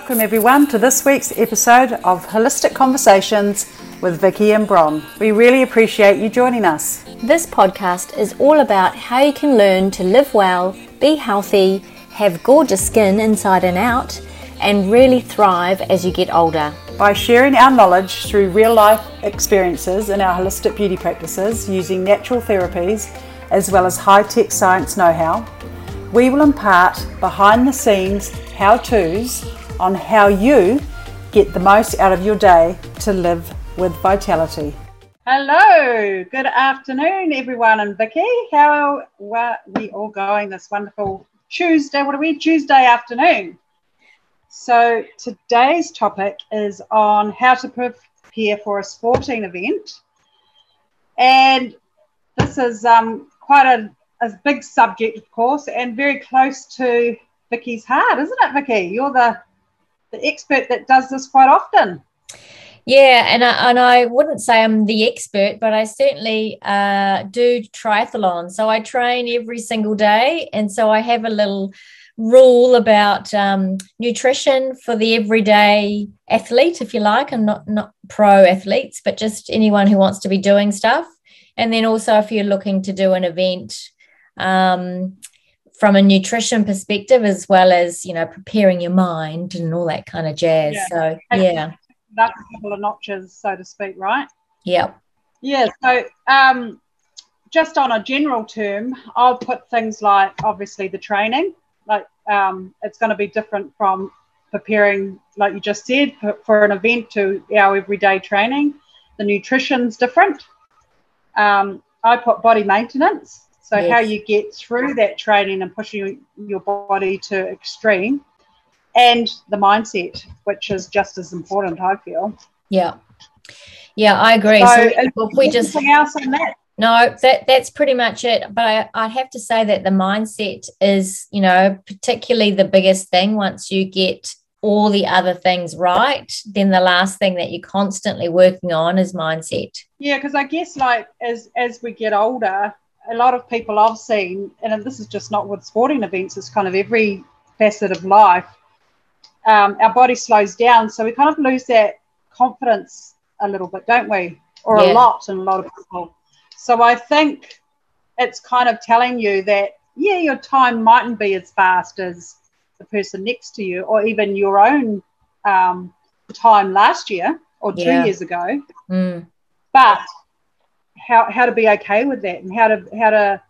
Welcome, everyone, to this week's episode of Holistic Conversations with Vicky and Bron. We really appreciate you joining us. This podcast is all about how you can learn to live well, be healthy, have gorgeous skin inside and out, and really thrive as you get older. By sharing our knowledge through real life experiences in our holistic beauty practices using natural therapies as well as high tech science know how, we will impart behind the scenes how to's on how you get the most out of your day to live with vitality. Hello, good afternoon, everyone, and Vicky. How are we all going this wonderful Tuesday? What are we? Tuesday afternoon. So today's topic is on how to prepare for a sporting event, and this is um, quite a, a big subject, of course, and very close to Vicky's heart, isn't it, Vicky? You're the the expert that does this quite often. Yeah, and I, and I wouldn't say I'm the expert, but I certainly uh, do triathlon. So I train every single day, and so I have a little rule about um, nutrition for the everyday athlete, if you like, and not not pro athletes, but just anyone who wants to be doing stuff. And then also, if you're looking to do an event, um, from a nutrition perspective as well as you know preparing your mind and all that kind of jazz. Yeah. so yeah. that's a couple of notches so to speak right? Yeah yeah so um just on a general term i'll put things like obviously the training. Like um it's going to be different from preparing like you just said for, for an event to our everyday training. The nutrition's different. Um i put body maintenance so yes. how you get through that training and pushing your body to extreme, and the mindset, which is just as important, I feel. Yeah, yeah, I agree. So, so if we just else on that. No, that that's pretty much it. But I, I have to say that the mindset is, you know, particularly the biggest thing. Once you get all the other things right, then the last thing that you're constantly working on is mindset. Yeah, because I guess like as as we get older, a lot of people I've seen, and this is just not with sporting events, it's kind of every facet of life. Um, our body slows down, so we kind of lose that confidence a little bit, don't we? Or yeah. a lot in a lot of people. So I think it's kind of telling you that, yeah, your time mightn't be as fast as the person next to you, or even your own um, time last year or two yeah. years ago. Mm. But how how to be okay with that and how to how to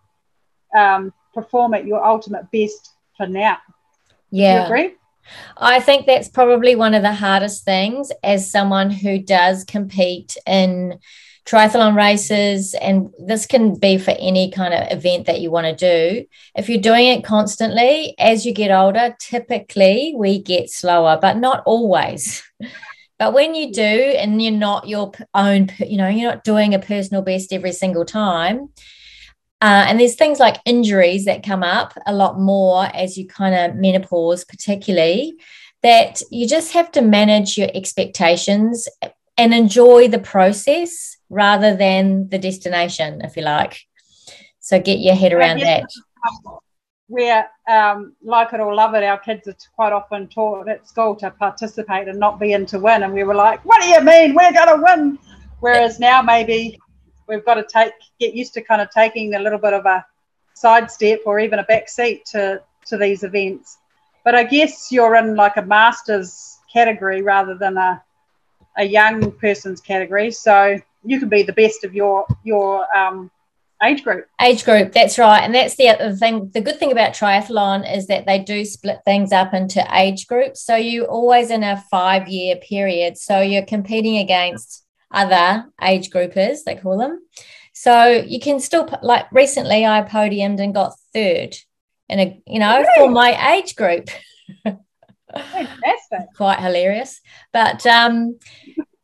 um, perform at your ultimate best for now. Yeah. agree? I think that's probably one of the hardest things as someone who does compete in triathlon races, and this can be for any kind of event that you want to do. If you're doing it constantly, as you get older, typically we get slower, but not always. But when you do, and you're not your own, you know, you're not doing a personal best every single time. Uh, and there's things like injuries that come up a lot more as you kind of menopause, particularly, that you just have to manage your expectations and enjoy the process rather than the destination, if you like. So get your head around that where, um, like it or love it, our kids are quite often taught at school to participate and not be in to win. And we were like, what do you mean? We're going to win. Whereas now maybe we've got to take get used to kind of taking a little bit of a sidestep or even a back seat to, to these events. But I guess you're in like a master's category rather than a, a young person's category. So you can be the best of your your um, age group. Age group, that's right. And that's the other thing. The good thing about triathlon is that they do split things up into age groups. So you always in a five year period. So you're competing against other age groupers, they call them. So you can still, like recently, I podiumed and got third in a, you know, really? for my age group. Fantastic. Quite hilarious. But um,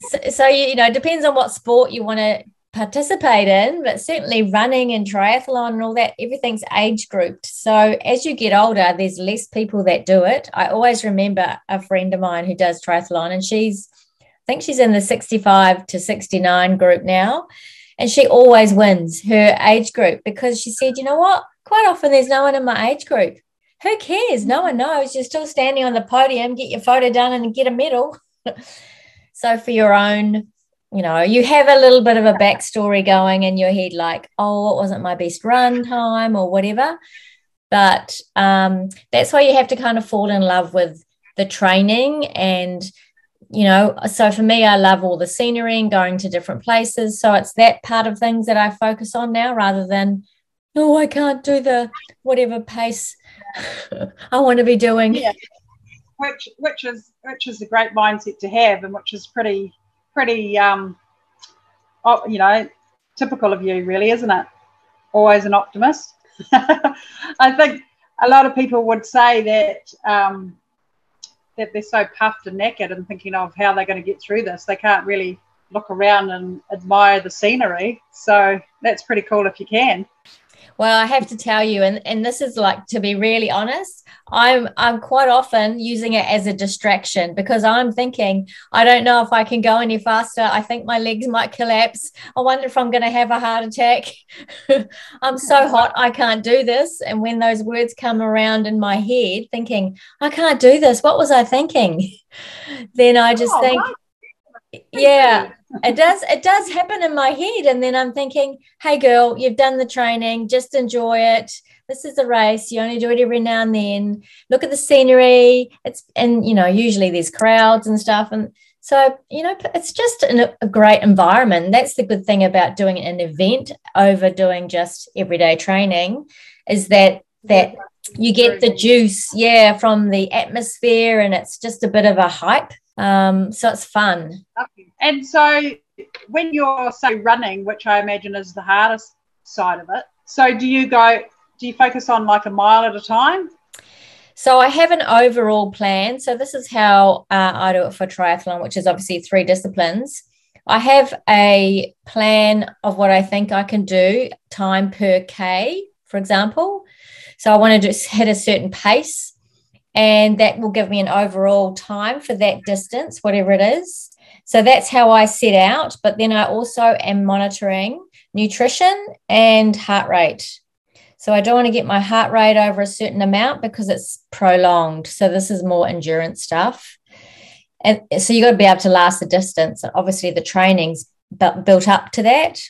so, so, you know, it depends on what sport you want to participate in, but certainly running and triathlon and all that, everything's age grouped. So as you get older, there's less people that do it. I always remember a friend of mine who does triathlon, and she's, I think she's in the 65 to 69 group now. And she always wins her age group because she said, you know what? Quite often there's no one in my age group. who cares? No one knows. You're still standing on the podium, get your photo done and get a medal. so for your own, you know, you have a little bit of a backstory going in your head, like, oh, it wasn't my best run time or whatever. But um, that's why you have to kind of fall in love with the training and you know so for me i love all the scenery and going to different places so it's that part of things that i focus on now rather than oh i can't do the whatever pace i want to be doing yeah. which which is which is a great mindset to have and which is pretty pretty um oh, you know typical of you really isn't it always an optimist i think a lot of people would say that um that they're so puffed and knackered and thinking of how they're going to get through this. They can't really look around and admire the scenery. So that's pretty cool if you can. Well, I have to tell you, and, and this is like to be really honest, I'm I'm quite often using it as a distraction because I'm thinking, I don't know if I can go any faster. I think my legs might collapse. I wonder if I'm gonna have a heart attack. I'm so hot, I can't do this. And when those words come around in my head, thinking, I can't do this, what was I thinking? then I just oh, think, yeah it does it does happen in my head and then i'm thinking hey girl you've done the training just enjoy it. This is a race you only do it every now and then. Look at the scenery it's and you know usually there's crowds and stuff and so you know it's just an, a great environment. That's the good thing about doing an event over doing just everyday training is that that you get the juice yeah from the atmosphere and it's just a bit of a hype um, so it's fun. And so when you're say running, which I imagine is the hardest side of it, so do you go? Do you focus on like a mile at a time? So I have an overall plan. So this is how uh, I do it for triathlon, which is obviously three disciplines. I have a plan of what I think I can do time per K, for example. So I want to just hit a certain pace and that will give me an overall time for that distance, whatever it is. So that's how I set out. But then I also am monitoring nutrition and heart rate. So I don't want to get my heart rate over a certain amount because it's prolonged. So this is more endurance stuff. And so you got to be able to last the distance. And obviously the training's built up to that.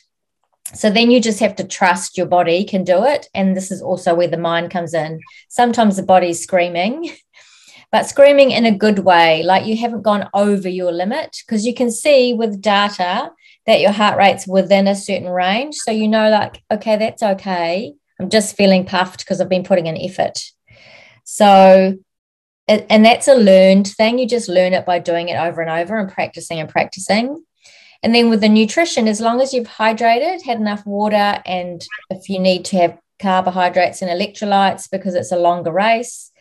So then you just have to trust your body can do it. And this is also where the mind comes in. Sometimes the body's screaming, but screaming in a good way, like you haven't gone over your limit, because you can see with data that your heart rate's within a certain range. So you know, like, okay, that's okay. I'm just feeling puffed because I've been putting in effort. So, and that's a learned thing. You just learn it by doing it over and over and practicing and practicing. And then with the nutrition, as long as you've hydrated, had enough water, and if you need to have carbohydrates and electrolytes because it's a longer race,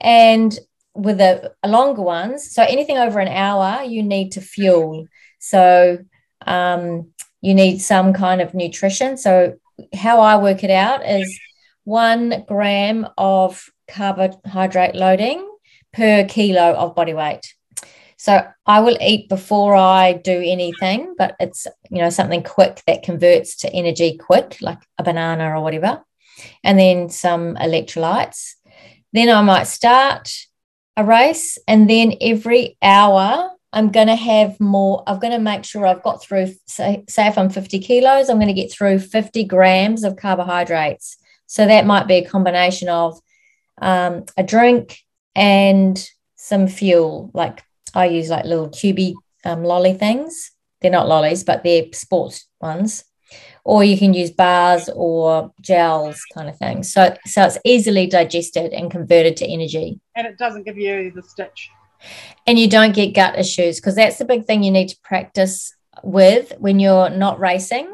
and with the longer ones, so anything over an hour, you need to fuel. So um, you need some kind of nutrition. So how I work it out is one gram of carbohydrate loading per kilo of body weight. So I will eat before I do anything, but it's you know something quick that converts to energy quick, like a banana or whatever, and then some electrolytes. Then I might start a race, and then every hour I'm going to have more. I'm going to make sure I've got through. Say, say if I'm 50 kilos, I'm going to get through 50 grams of carbohydrates. So that might be a combination of um, a drink and some fuel, like I use like little cubey um, lolly things. They're not lollies, but they're sports ones. Or you can use bars or gels kind of thing. So so it's easily digested and converted to energy. And it doesn't give you the stitch. And you don't get gut issues because that's the big thing you need to practice with when you're not racing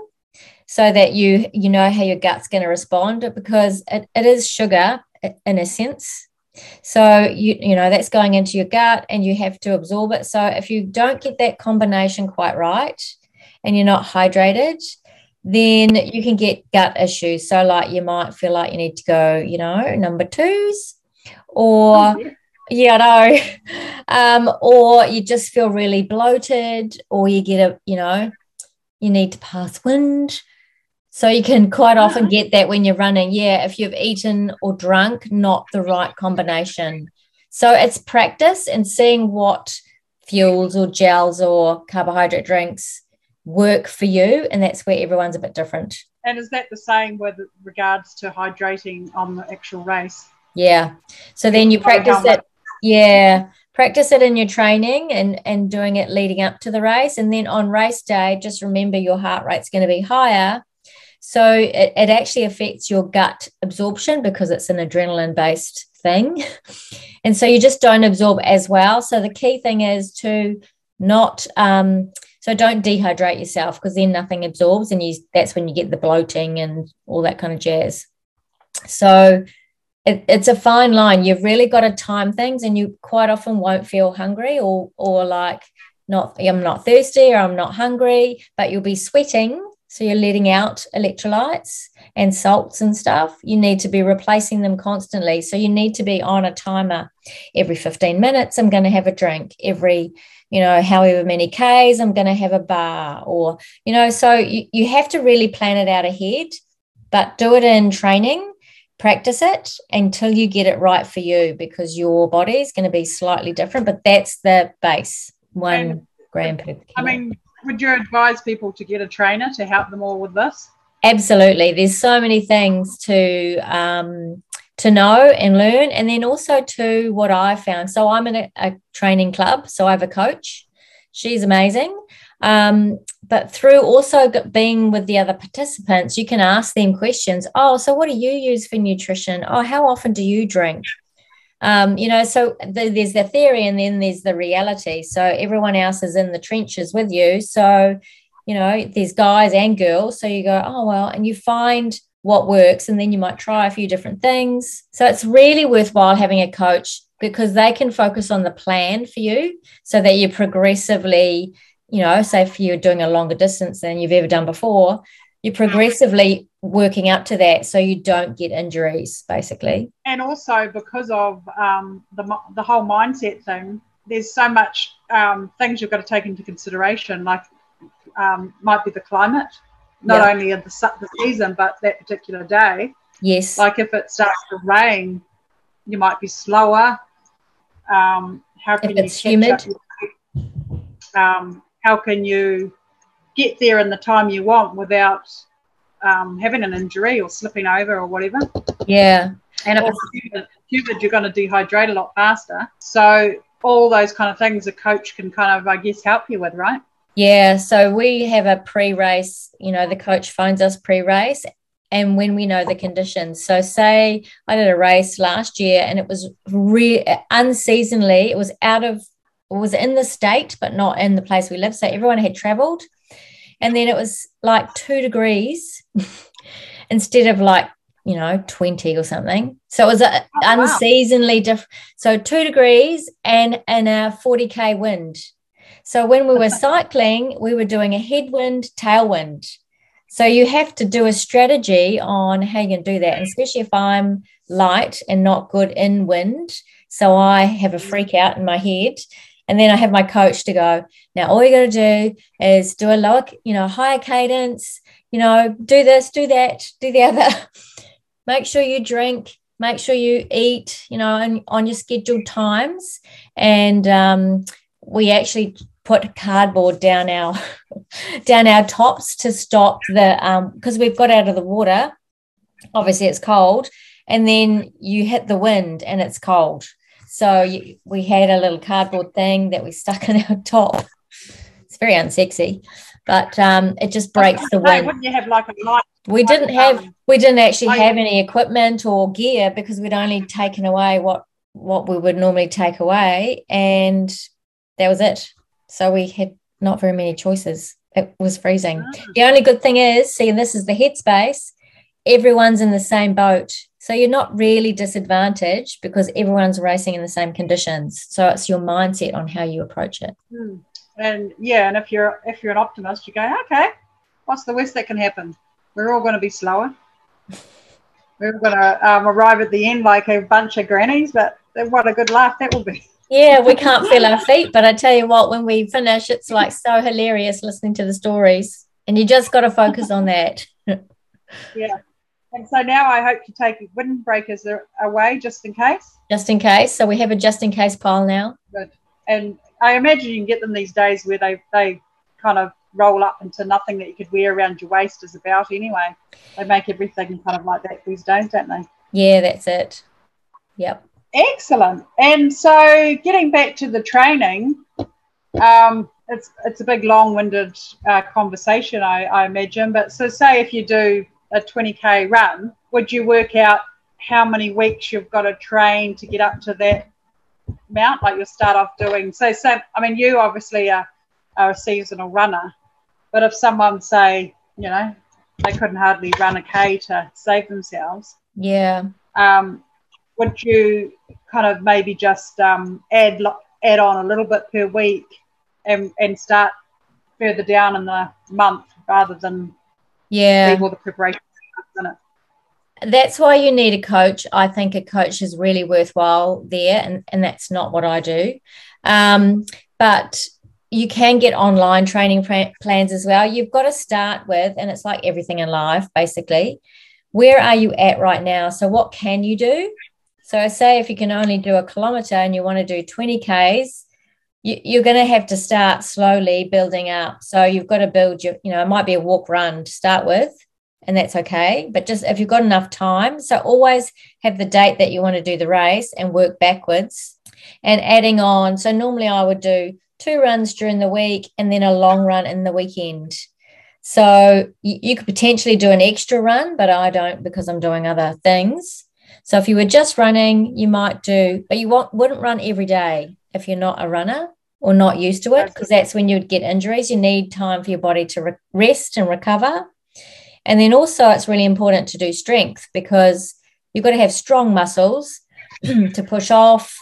so that you you know how your gut's going to respond because it, it is sugar in a sense so you you know that's going into your gut and you have to absorb it. So if you don't get that combination quite right and you're not hydrated, then you can get gut issues. So like you might feel like you need to go, you know, number twos or oh, yeah, I know. Um, or you just feel really bloated, or you get a, you know, you need to pass wind. So you can quite often get that when you're running. Yeah, if you've eaten or drunk, not the right combination. So it's practice and seeing what fuels or gels or carbohydrate drinks work for you. And that's where everyone's a bit different. And is that the same with regards to hydrating on the actual race? Yeah. So then you practice it. Yeah. Practice it in your training and, and doing it leading up to the race. And then on race day, just remember your heart rate's going to be higher. So it, it actually affects your gut absorption because it's an adrenaline based thing. And so you just don't absorb as well. So the key thing is to not um, so don't dehydrate yourself because then nothing absorbs and you that's when you get the bloating and all that kind of jazz. So it, it's a fine line. You've really got to time things and you quite often won't feel hungry or or like not I'm not thirsty or I'm not hungry, but you'll be sweating. So you're letting out electrolytes and salts and stuff. You need to be replacing them constantly. So you need to be on a timer every 15 minutes. I'm going to have a drink every you know, however many Ks, I'm going to have a bar, or, you know, so you, you have to really plan it out ahead, but do it in training, practice it until you get it right for you because your body is going to be slightly different, but that's the base one and, gram per kilo. I mean, would you advise people to get a trainer to help them all with this? Absolutely. There's so many things to um, to know and learn. And then also to what I found. So I'm in a, a training club, so I have a coach. She's amazing. Um, but through also being with the other participants, you can ask them questions. Oh, so what do you use for nutrition? Oh, how often do you drink? Um, you know, so the, there's the theory and then there's the reality. So everyone else is in the trenches with you. So, you know, there's guys and girls. So you go, oh, well, and you find what works and then you might try a few different things so it's really worthwhile having a coach because they can focus on the plan for you so that you progressively you know say if you're doing a longer distance than you've ever done before you're progressively working up to that so you don't get injuries basically and also because of um, the, the whole mindset thing there's so much um, things you've got to take into consideration like um, might be the climate not yeah. only of the, the season but that particular day. Yes. Like if it starts to rain, you might be slower. Um, how can if it's humid? Um, how can you get there in the time you want without um, having an injury or slipping over or whatever? Yeah. And if it's humid, you're going to dehydrate a lot faster. So all those kind of things a coach can kind of, I guess, help you with, right? Yeah, so we have a pre race, you know, the coach phones us pre race and when we know the conditions. So, say I did a race last year and it was re- unseasonally, it was out of, it was in the state, but not in the place we live. So, everyone had traveled. And then it was like two degrees instead of like, you know, 20 or something. So, it was a, oh, unseasonally wow. different. So, two degrees and, and a 40K wind. So when we were cycling, we were doing a headwind, tailwind. So you have to do a strategy on how you can do that, and especially if I'm light and not good in wind. So I have a mm. freak out in my head. And then I have my coach to go, now all you got to do is do a lower, you know, higher cadence, you know, do this, do that, do the other. make sure you drink, make sure you eat, you know, on, on your scheduled times. And um, we actually put cardboard down our down our tops to stop the um because we've got out of the water obviously it's cold and then you hit the wind and it's cold so you, we had a little cardboard thing that we stuck in our top it's very unsexy but um it just breaks the wind wouldn't you have like a light we didn't have we didn't actually have any equipment or gear because we'd only taken away what what we would normally take away and that was it so we had not very many choices. It was freezing. Oh. The only good thing is, see, this is the headspace, everyone's in the same boat. So you're not really disadvantaged because everyone's racing in the same conditions. So it's your mindset on how you approach it. Hmm. And yeah, and if you're if you're an optimist, you go, okay, what's the worst that can happen? We're all going to be slower. We're going to um, arrive at the end like a bunch of grannies, but what a good laugh that will be. Yeah, we can't feel our feet, but I tell you what, when we finish, it's like so hilarious listening to the stories, and you just got to focus on that. Yeah. And so now I hope to take windbreakers away just in case. Just in case. So we have a just in case pile now. Good. And I imagine you can get them these days where they, they kind of roll up into nothing that you could wear around your waist is about anyway. They make everything kind of like that these days, don't they? Yeah, that's it. Yep. Excellent. And so getting back to the training, um, it's it's a big long-winded uh, conversation, I, I imagine. But so say if you do a 20k run, would you work out how many weeks you've got to train to get up to that amount? Like you'll start off doing so. So I mean, you obviously are, are a seasonal runner, but if someone say you know they couldn't hardly run a k to save themselves, yeah, um, would you kind of maybe just um, add add on a little bit per week and and start further down in the month rather than yeah all the preparation that's why you need a coach. I think a coach is really worthwhile there, and, and that's not what I do. Um, but you can get online training plans as well. You've got to start with, and it's like everything in life, basically. Where are you at right now? So, what can you do? So, I say if you can only do a kilometer and you want to do 20 Ks, you, are going to have to start slowly building up. So, you've got to build your, you know, it might be a walk run to start with and that's okay. But just if you've got enough time, so always have the date that you want to do the race and work backwards and adding on. So normally I would do two runs during the week and then a long run in the weekend. So you, could potentially do an extra run, but I don't because I'm doing other things. So if you were just running, you might do, but you won't, wouldn't run every day if you're not a runner or not used to it because that's when you'd get injuries. You need time for your body to re- rest and recover. And then also, it's really important to do strength because you've got to have strong muscles to push off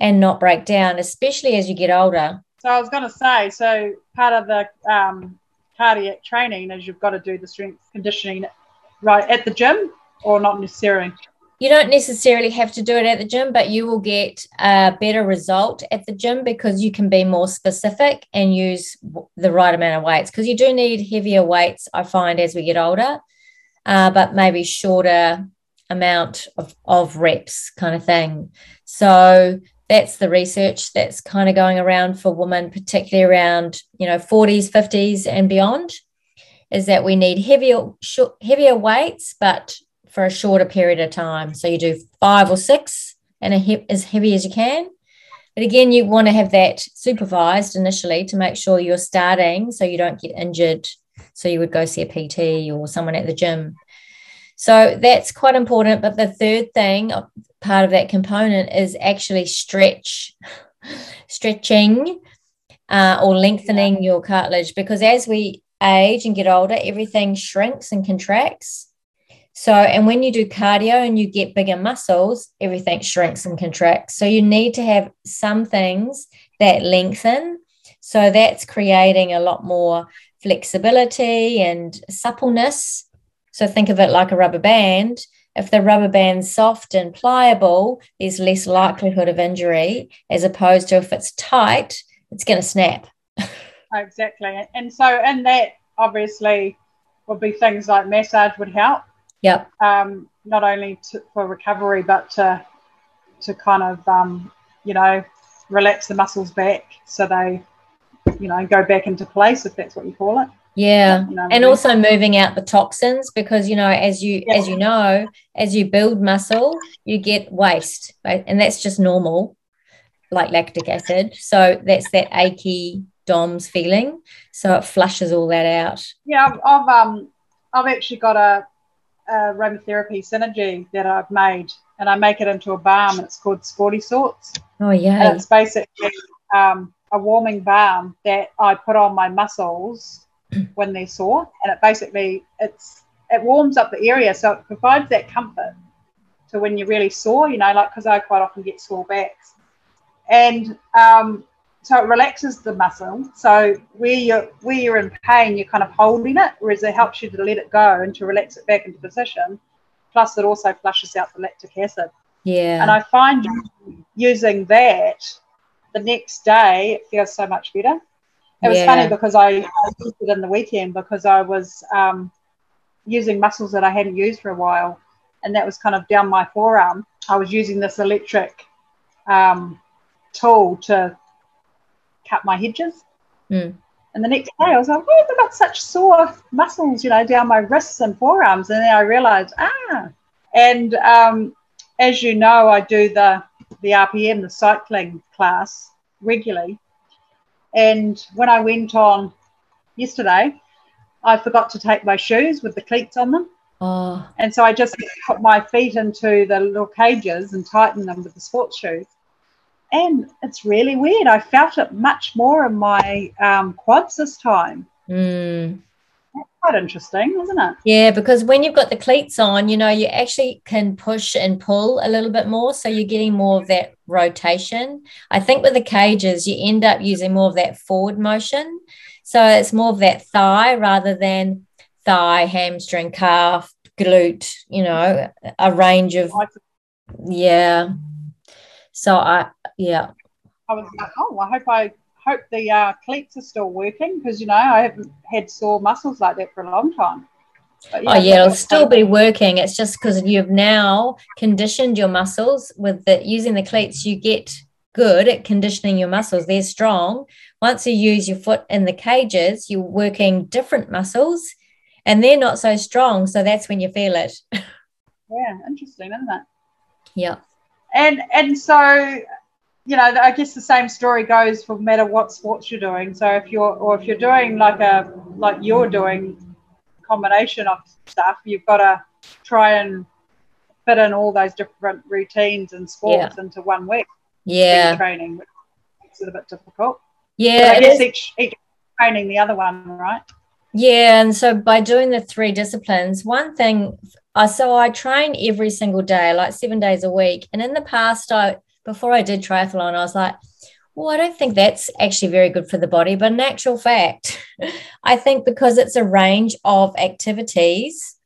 and not break down, especially as you get older. So, I was going to say, so part of the um, cardiac training is you've got to do the strength conditioning right at the gym or not necessarily? You don't necessarily have to do it at the gym, but you will get a better result at the gym because you can be more specific and use the right amount of weights. Because you do need heavier weights, I find, as we get older, uh, but maybe shorter amount of, of reps kind of thing. So that's the research that's kind of going around for women, particularly around, you know, 40s, 50s and beyond, is that we need heavier, heavier weights, but for a shorter period of time. So you do five or six and a hip as heavy as you can. But again, you want to have that supervised initially to make sure you're starting so you don't get injured. So you would go see a PT or someone at the gym. So that's quite important. But the third thing, uh, part of that component, is actually stretch, stretching uh, or lengthening your cartilage because as we age and get older, everything shrinks and contracts. So, and when you do cardio and you get bigger muscles, everything shrinks and contracts. So, you need to have some things that lengthen. So, that's creating a lot more flexibility and suppleness. So, think of it like a rubber band. If the rubber band's soft and pliable, there's less likelihood of injury, as opposed to if it's tight, it's going to snap. exactly. And so, and that obviously would be things like massage would help Yep. Um, not only to, for recovery, but to to kind of um, you know relax the muscles back so they you know go back into place if that's what you call it. Yeah, you know and also moving out the toxins because you know as you yeah. as you know as you build muscle you get waste right? and that's just normal like lactic acid. So that's that achy DOMS feeling. So it flushes all that out. Yeah, I've, I've um I've actually got a aromatherapy synergy that I've made, and I make it into a balm. It's called Sporty Sorts. Oh yeah. And it's basically um, a warming balm that I put on my muscles when they're sore, and it basically it's it warms up the area, so it provides that comfort to when you're really sore. You know, like because I quite often get sore backs, and um, so it relaxes the muscle. So where you're where you're in pain, you're kind of holding it, whereas it helps you to let it go and to relax it back into position. Plus, it also flushes out the lactic acid. Yeah. And I find using that the next day, it feels so much better. It was yeah. funny because I, I, used it in the weekend because I was um, using muscles that I hadn't used for a while, and that was kind of down my forearm. I was using this electric um, tool to cut my hedges. Mm. And the next day I was like, oh, I've got such sore muscles, you know, down my wrists and forearms? And then I realized, ah. And um, as you know, I do the, the RPM, the cycling class regularly. And when I went on yesterday, I forgot to take my shoes with the cleats on them. Oh. And so I just put my feet into the little cages and tightened them with the sports shoes and it's really weird. I felt it much more in my um, quads this time. Mm. That's quite interesting, isn't it? Yeah, because when you've got the cleats on, you know, you actually can push and pull a little bit more. So you're getting more of that rotation. I think with the cages, you end up using more of that forward motion. So it's more of that thigh rather than thigh, hamstring, calf, glute, you know, a range of. Yeah. So I, yeah. I was like, oh, I hope I hope the uh, cleats are still working because you know I haven't had sore muscles like that for a long time. But, yeah, oh yeah, it'll still be working. It's just because you've now conditioned your muscles with the using the cleats. You get good at conditioning your muscles. They're strong. Once you use your foot in the cages, you're working different muscles, and they're not so strong. So that's when you feel it. yeah, interesting, isn't it? Yeah. And and so you know, I guess the same story goes for matter what sports you're doing. So if you're, or if you're doing like a, like you're doing, combination of stuff, you've got to try and fit in all those different routines and sports yeah. into one week. Yeah, training, which makes it a bit difficult. Yeah, but I guess each each training the other one, right? Yeah, and so by doing the three disciplines, one thing, uh, so I train every single day, like seven days a week, and in the past, I before I did triathlon, I was like, well, I don't think that's actually very good for the body. But in actual fact, I think because it's a range of activities,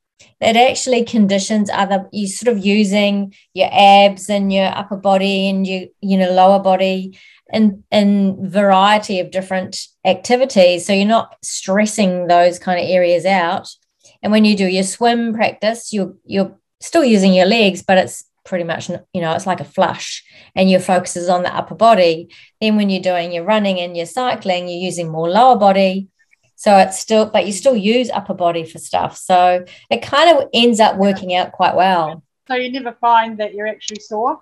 it actually conditions other you sort of using your abs and your upper body and your you know lower body in in variety of different activities so you're not stressing those kind of areas out and when you do your swim practice you're you're still using your legs but it's pretty much you know it's like a flush and your focus is on the upper body. Then when you're doing your running and your cycling you're using more lower body. So it's still but you still use upper body for stuff. So it kind of ends up working out quite well. So you never find that you're actually sore?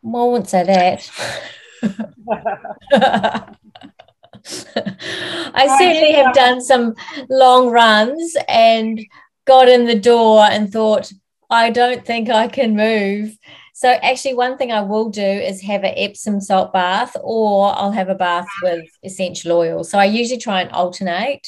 Well i wouldn't say that. I certainly have done some long runs and got in the door and thought, I don't think I can move. So actually, one thing I will do is have an Epsom salt bath, or I'll have a bath with essential oil. So I usually try and alternate.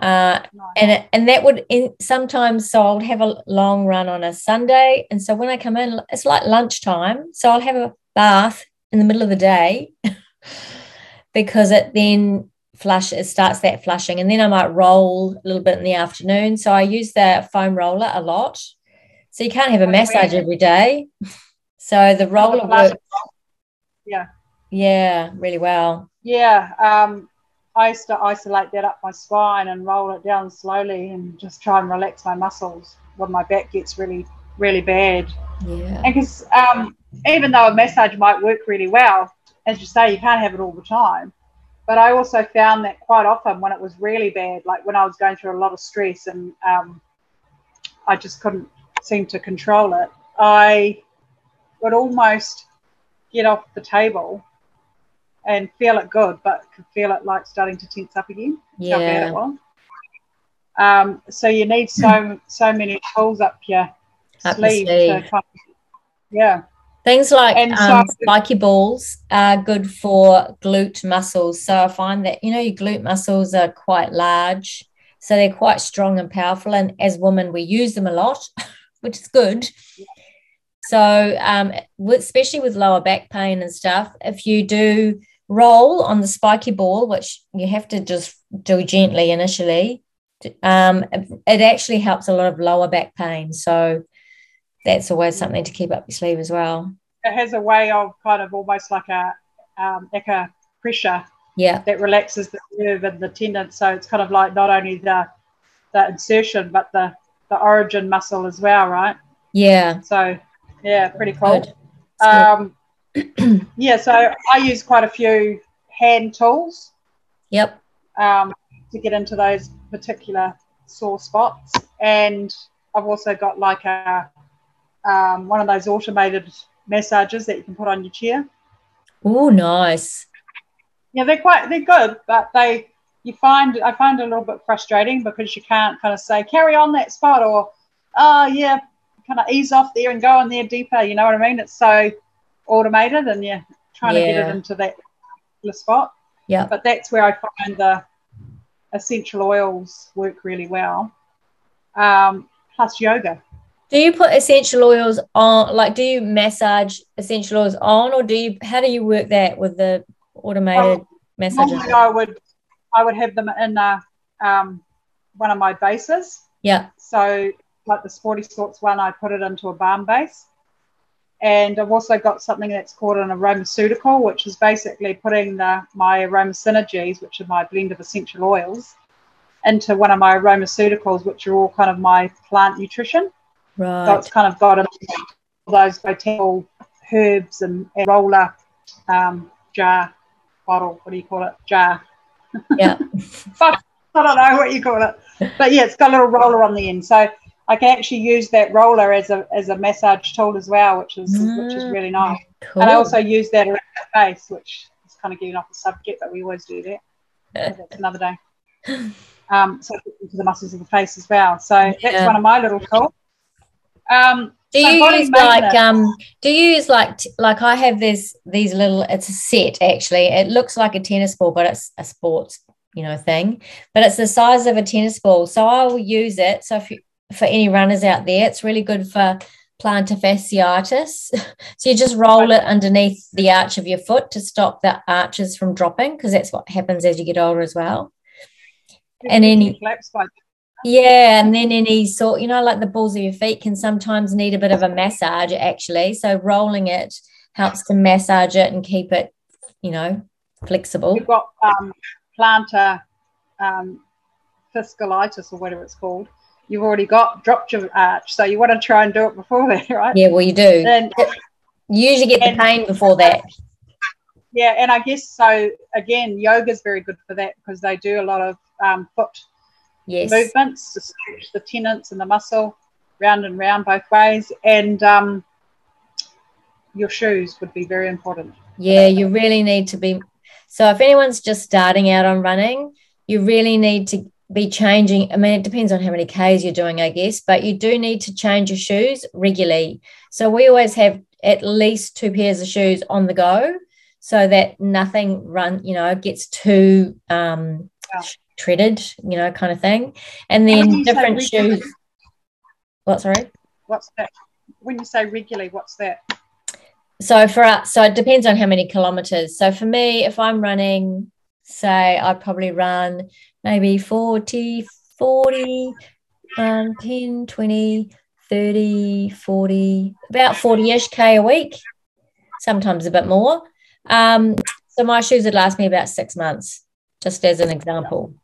Uh, and and that would in, sometimes so I'll have a long run on a Sunday, and so when I come in, it's like lunchtime. So I'll have a bath in the middle of the day because it then flush it starts that flushing, and then I might roll a little bit in the afternoon. So I use the foam roller a lot so you can't have a massage every day. So the roller works. Yeah. Yeah, really well. Yeah. Um, I used to isolate that up my spine and roll it down slowly and just try and relax my muscles when my back gets really, really bad. Yeah. And because um, even though a massage might work really well, as you say, you can't have it all the time. But I also found that quite often when it was really bad, like when I was going through a lot of stress and um, I just couldn't seem to control it, I would almost get off the table and feel it good, but could feel it like starting to tense up again. Yeah. How bad it was. Um, so you need so so many tools up your up sleeve, sleeve. to yeah. Things like and um, so, spiky balls are good for glute muscles. So I find that you know your glute muscles are quite large, so they're quite strong and powerful. And as women, we use them a lot. which is good. So, um, especially with lower back pain and stuff, if you do roll on the spiky ball, which you have to just do gently initially, um, it actually helps a lot of lower back pain. So, that's always something to keep up your sleeve as well. It has a way of kind of almost like a um, pressure yeah that relaxes the nerve and the tendon so it's kind of like not only the the insertion, but the the origin muscle as well, right? Yeah. So yeah, pretty cool. Um, yeah, so I use quite a few hand tools. Yep. Um, to get into those particular sore spots, and I've also got like a um, one of those automated massages that you can put on your chair. Oh, nice. Yeah, they're quite they're good, but they you find I find it a little bit frustrating because you can't kind of say carry on that spot or oh yeah, kind of ease off there and go in there deeper. You know what I mean? It's so automated, and you're trying yeah. to get it into that spot. Yeah. But that's where I find the essential oils work really well. Um, plus yoga. Do you put essential oils on? Like, do you massage essential oils on, or do you? How do you work that with the automated well, massage? I would, I would have them in a, um, one of my bases. Yeah. So, like the Sporty Sorts one, I put it into a balm base, and I've also got something that's called an aromaceutical, which is basically putting the my aroma synergies, which are my blend of essential oils, into one of my aromaceuticals, which are all kind of my plant nutrition. Right. So it's kind of got those botanical herbs and, and roller um, jar bottle. What do you call it? Jar. Yeah. I don't know what you call it, but yeah, it's got a little roller on the end. So I can actually use that roller as a as a massage tool as well, which is mm, which is really nice. Cool. And I also use that around the face, which is kind of getting off the subject, but we always do that. that's another day. Um, so into the muscles of the face as well. So that's yeah. one of my little tools. Um, do you so use like um do you use like like I have this these little it's a set actually. It looks like a tennis ball but it's a sports you know thing. But it's the size of a tennis ball. So I will use it. So if you, for any runners out there it's really good for plantar fasciitis. So you just roll it underneath the arch of your foot to stop the arches from dropping because that's what happens as you get older as well. And any yeah, and then any sort, you know, like the balls of your feet can sometimes need a bit of a massage actually. So rolling it helps to massage it and keep it, you know, flexible. You've got um, plantar um, fasciitis or whatever it's called. You've already got dropped your arch, so you want to try and do it before that, right? Yeah, well, you do. And, you usually get the pain before that. Yeah, and I guess so. Again, yoga is very good for that because they do a lot of um, foot yes. movements to stretch the tendons and the muscle round and round both ways. And um, your shoes would be very important. Yeah, you really need to be. So if anyone's just starting out on running, you really need to be changing. I mean, it depends on how many Ks you're doing, I guess, but you do need to change your shoes regularly. So we always have at least two pairs of shoes on the go so that nothing run, you know, gets too um, yeah treaded, you know, kind of thing. And then different shoes. What, sorry? What's that? When you say regularly, what's that? So for us, so it depends on how many kilometers. So for me, if I'm running, say I probably run maybe 40, 40, um, 10, 20, 30, 40, about 40-ish K a week, sometimes a bit more. Um, so my shoes would last me about six months just as an example.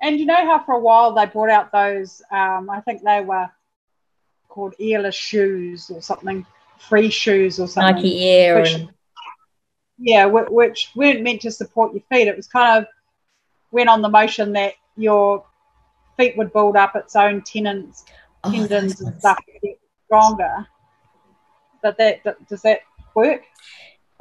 And you know how for a while they brought out those, um, I think they were called earless shoes or something, free shoes or something. Nike Air. Which, and... Yeah, which weren't meant to support your feet. It was kind of went on the motion that your feet would build up its own tendons, oh, tendons and stuff get stronger. But that, that does that work?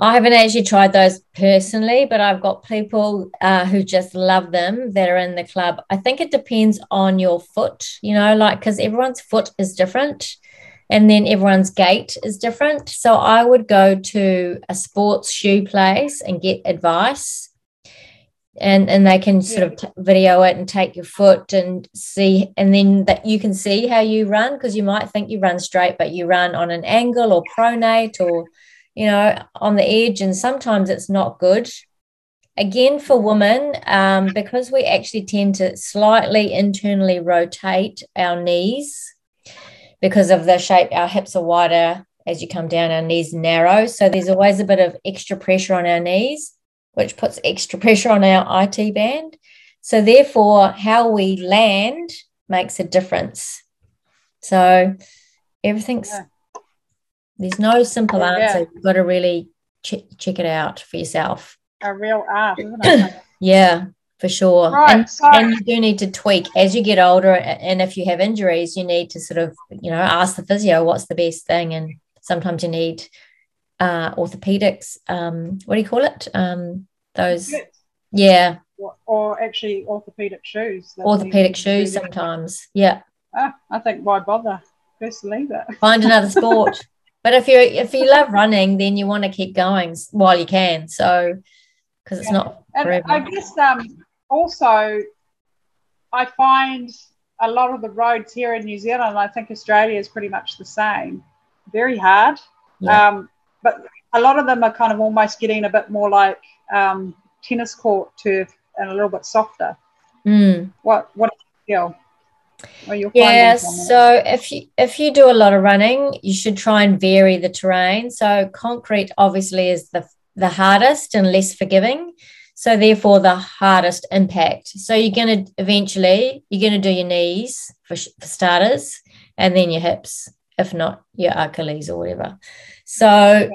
I haven't actually tried those personally, but I've got people uh, who just love them that are in the club. I think it depends on your foot, you know, like because everyone's foot is different and then everyone's gait is different. So I would go to a sports shoe place and get advice. And, and they can sort of t- video it and take your foot and see and then that you can see how you run because you might think you run straight but you run on an angle or pronate or you know, on the edge, and sometimes it's not good. Again, for women, um, because we actually tend to slightly internally rotate our knees because of the shape, our hips are wider as you come down, our knees narrow. So there's always a bit of extra pressure on our knees, which puts extra pressure on our IT band. So therefore, how we land makes a difference. So everything's yeah. There's no simple yeah. answer. You've got to really ch- check it out for yourself. A real art, isn't it? yeah, for sure. Right, and, so- and you do need to tweak as you get older. And if you have injuries, you need to sort of, you know, ask the physio what's the best thing. And sometimes you need uh, orthopedics. Um, what do you call it? Um, those, yeah. Or, or actually orthopedic shoes. Orthopedic shoes sometimes. Yeah. Ah, I think why bother? Just leave it. Find another sport. but if you if you love running, then you want to keep going while you can. So because it's yeah. not. And I guess um, also I find a lot of the roads here in New Zealand, I think Australia is pretty much the same, very hard. Yeah. Um, but a lot of them are kind of almost getting a bit more like um, tennis court turf and a little bit softer. Mm. What what do you feel? yeah so if you if you do a lot of running you should try and vary the terrain. So concrete obviously is the the hardest and less forgiving. So therefore the hardest impact. So you're going to eventually you're going to do your knees for, for starters and then your hips if not your achilles or whatever. So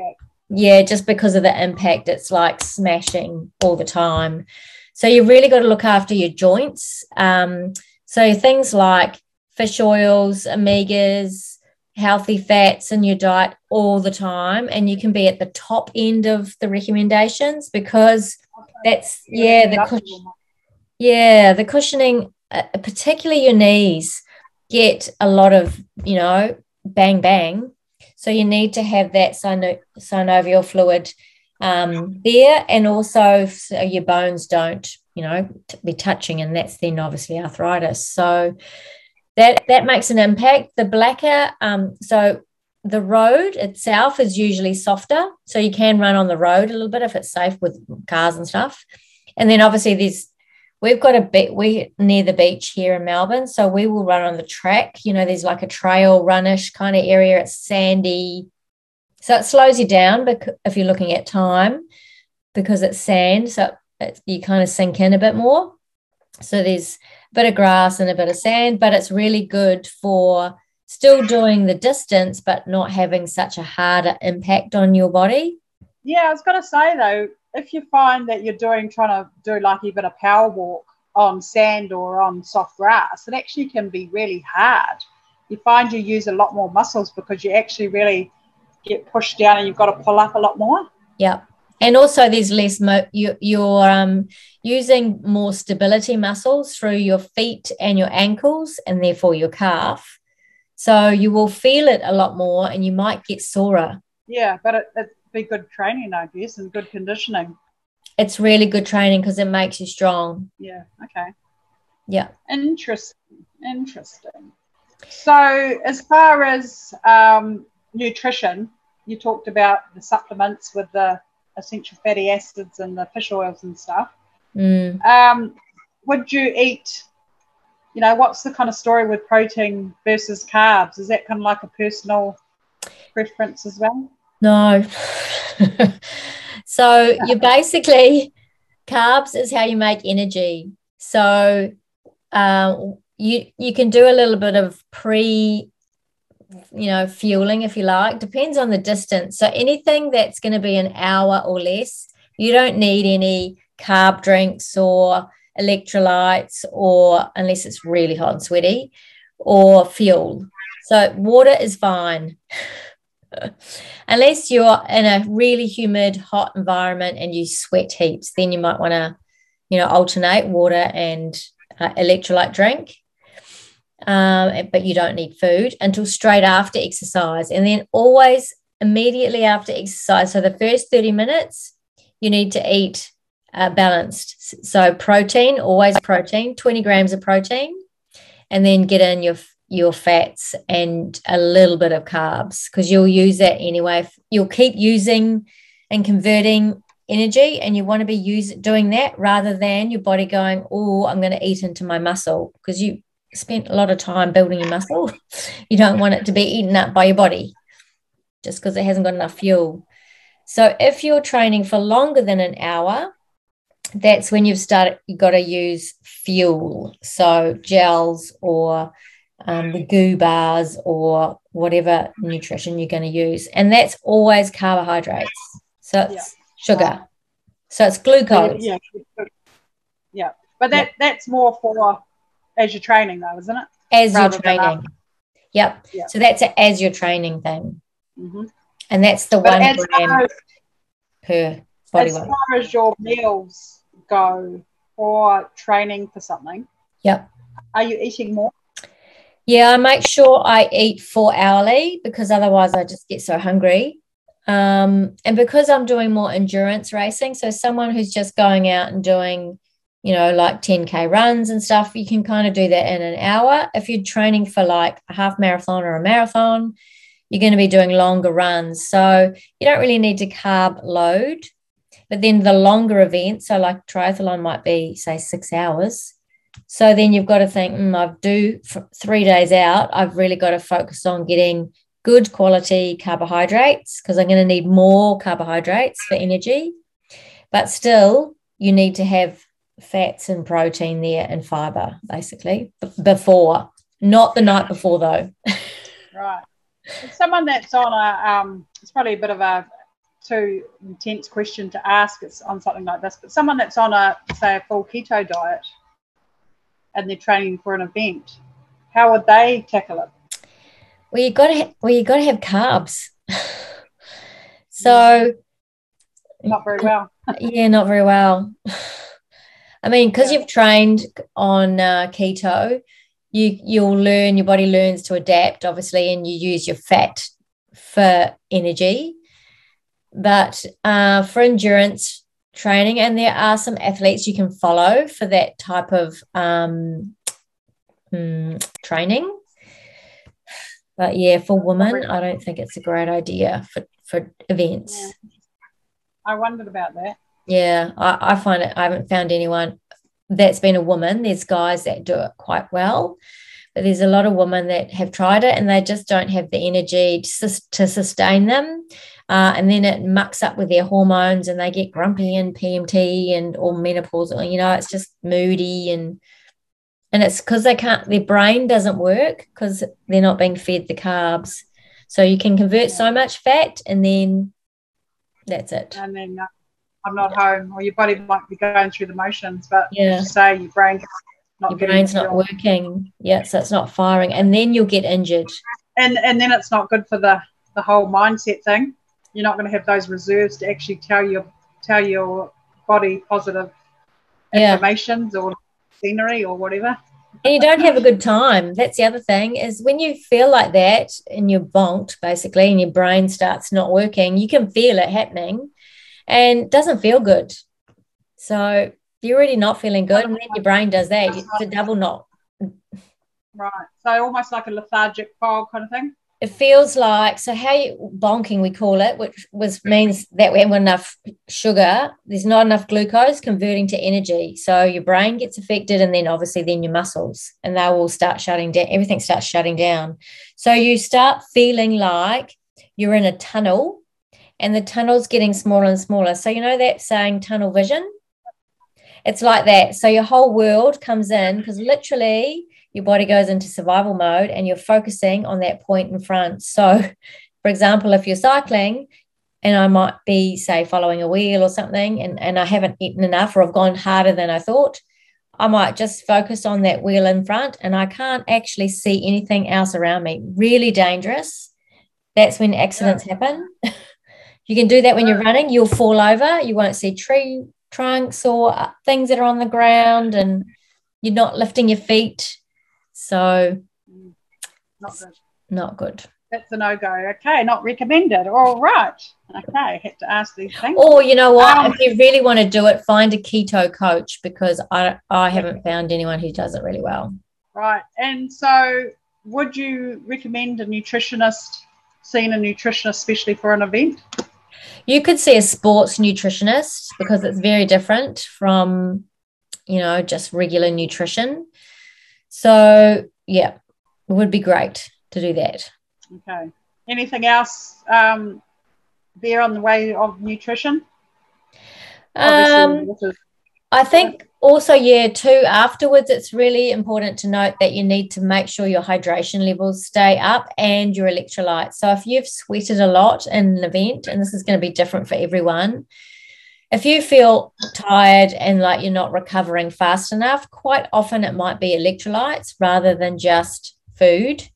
yeah just because of the impact it's like smashing all the time. So you've really got to look after your joints. Um, so things like fish oils omegas healthy fats in your diet all the time and you can be at the top end of the recommendations because that's yeah the cush- yeah the cushioning uh, particularly your knees get a lot of you know bang bang. So you need to have that syno- synovial fluid um, there and also so your bones don't you know t- be touching and that's then obviously arthritis so that that makes an impact the blacker um, so the road itself is usually softer. So you can run on the road a little bit if it's safe with cars and stuff. And then obviously there's we've got a bit we near the beach here in Melbourne. So we will run on the track. You know, there's like a trail runish kind of area. It's sandy. So it slows you down if you're looking at time because it's sand. So it, you kind of sink in a bit more. So there's a bit of grass and a bit of sand, but it's really good for still doing the distance, but not having such a harder impact on your body. Yeah, I was going to say though, if you find that you're doing trying to do like even a power walk on sand or on soft grass, it actually can be really hard. You find you use a lot more muscles because you actually really get pushed down and you've got to pull up a lot more. Yeah. And also, there's less, mo- you, you're um, using more stability muscles through your feet and your ankles, and therefore your calf so you will feel it a lot more and you might get sorer. Yeah, but it, it'd be good training, I guess, and good conditioning. It's really good training because it makes you strong. Yeah, okay. Yeah. Interesting. Interesting. So, as far as um, nutrition, you talked about the supplements with the essential fatty acids and the fish oils and stuff. Mm. Um, would you eat you know, what's the kind of story with protein versus carbs? Is that kind of like a personal preference as well? No. so you basically carbs is how you make energy. So uh, you you can do a little bit of pre you know fueling if you like depends on the distance so anything that's going to be an hour or less you don't need any carb drinks or electrolytes, or unless it's really hot and sweaty, or fuel. So water is fine. unless you're in a really humid, hot environment and you sweat heaps, then you might want to, you know, alternate water and uh, electrolyte drink. Um, but you don't need food until straight after exercise. And then always immediately after exercise. So the first 30 minutes, you need to eat uh, balanced. So protein, always protein, 20 grams of protein, and then get in your your fats and a little bit of carbs because you'll use that anyway. You'll keep using and converting energy, and you want to be use, doing that rather than your body going, "Oh, I'm going to eat into my muscle," because you spent a lot of time building your muscle. You don't want it to be eaten up by your body just because it hasn't got enough fuel. So if you're training for longer than an hour, that's when you've started you've got to use fuel so gels or um, the goo bars or whatever nutrition you're going to use and that's always carbohydrates so it's yeah. sugar so it's glucose yeah yeah but that yeah. that's more for as you're training though isn't it as Rather you're training yep yeah. so that's a, as you're training thing mm-hmm. and that's the but one gram as, per body as weight. far as your meals go for training for something yep are you eating more yeah, I make sure I eat four hourly because otherwise I just get so hungry. Um, and because I'm doing more endurance racing, so someone who's just going out and doing, you know, like 10K runs and stuff, you can kind of do that in an hour. If you're training for like a half marathon or a marathon, you're going to be doing longer runs. So you don't really need to carb load. But then the longer events, so like triathlon might be, say, six hours so then you've got to think, mm, I do three days out. I've really got to focus on getting good quality carbohydrates because I'm going to need more carbohydrates for energy. But still, you need to have fats and protein there and fiber, basically, before, not the night before, though. right. Someone that's on a, um, it's probably a bit of a too intense question to ask. It's on something like this, but someone that's on a, say, a full keto diet and they're training for an event, how would they tackle it? Well, you got to ha- well, you got to have carbs. so not very well. yeah, not very well. I mean, because you've trained on uh, keto, you you'll learn your body learns to adapt, obviously, and you use your fat for energy. But uh, for endurance, training, and there are some athletes you can follow for that type of um, mm, training. But yeah, for women, I don't think it's a great idea for, for events. Yeah. I wondered about that. Yeah, I, I find it, I haven't found anyone that's been a woman. There's guys that do it quite well, but there's a lot of women that have tried it and they just don't have the energy to, to sustain them uh, and then it mucks up with their hormones and they get grumpy and PMT and or menopause. You know, it's just moody and and it's because they can't. Their brain doesn't work because they're not being fed the carbs. So you can convert so much fat and then that's it. Then uh, I'm not home, or your body might be going through the motions, but yeah, say your brain. Not your brain's not working. Yeah, so it's not firing, and then you'll get injured. And and then it's not good for the the whole mindset thing you're not going to have those reserves to actually tell your tell your body positive yeah. informations or scenery or whatever. And you don't have a good time. That's the other thing is when you feel like that and you're bonked basically and your brain starts not working, you can feel it happening and doesn't feel good. So you're already not feeling good and then your brain does that. It's a double knot. Right. So almost like a lethargic fog kind of thing it feels like so how you bonking we call it which was means that we haven't enough sugar there's not enough glucose converting to energy so your brain gets affected and then obviously then your muscles and they will start shutting down everything starts shutting down so you start feeling like you're in a tunnel and the tunnel's getting smaller and smaller so you know that saying tunnel vision it's like that so your whole world comes in because literally your body goes into survival mode and you're focusing on that point in front. So, for example, if you're cycling and I might be, say, following a wheel or something, and, and I haven't eaten enough or I've gone harder than I thought, I might just focus on that wheel in front and I can't actually see anything else around me. Really dangerous. That's when accidents yeah. happen. you can do that when you're running, you'll fall over, you won't see tree trunks or uh, things that are on the ground, and you're not lifting your feet. So, not good. Not good. That's a no go. Okay, not recommended. All right. Okay, had to ask these things. Or you know what? Um, if you really want to do it, find a keto coach because I I haven't found anyone who does it really well. Right. And so, would you recommend a nutritionist, seeing a nutritionist, especially for an event? You could see a sports nutritionist because it's very different from, you know, just regular nutrition. So, yeah, it would be great to do that. Okay. Anything else um, there on the way of nutrition? Um, I I think also, yeah, too, afterwards, it's really important to note that you need to make sure your hydration levels stay up and your electrolytes. So, if you've sweated a lot in an event, and this is going to be different for everyone, if you feel tired and like you're not recovering fast enough, quite often it might be electrolytes rather than just food.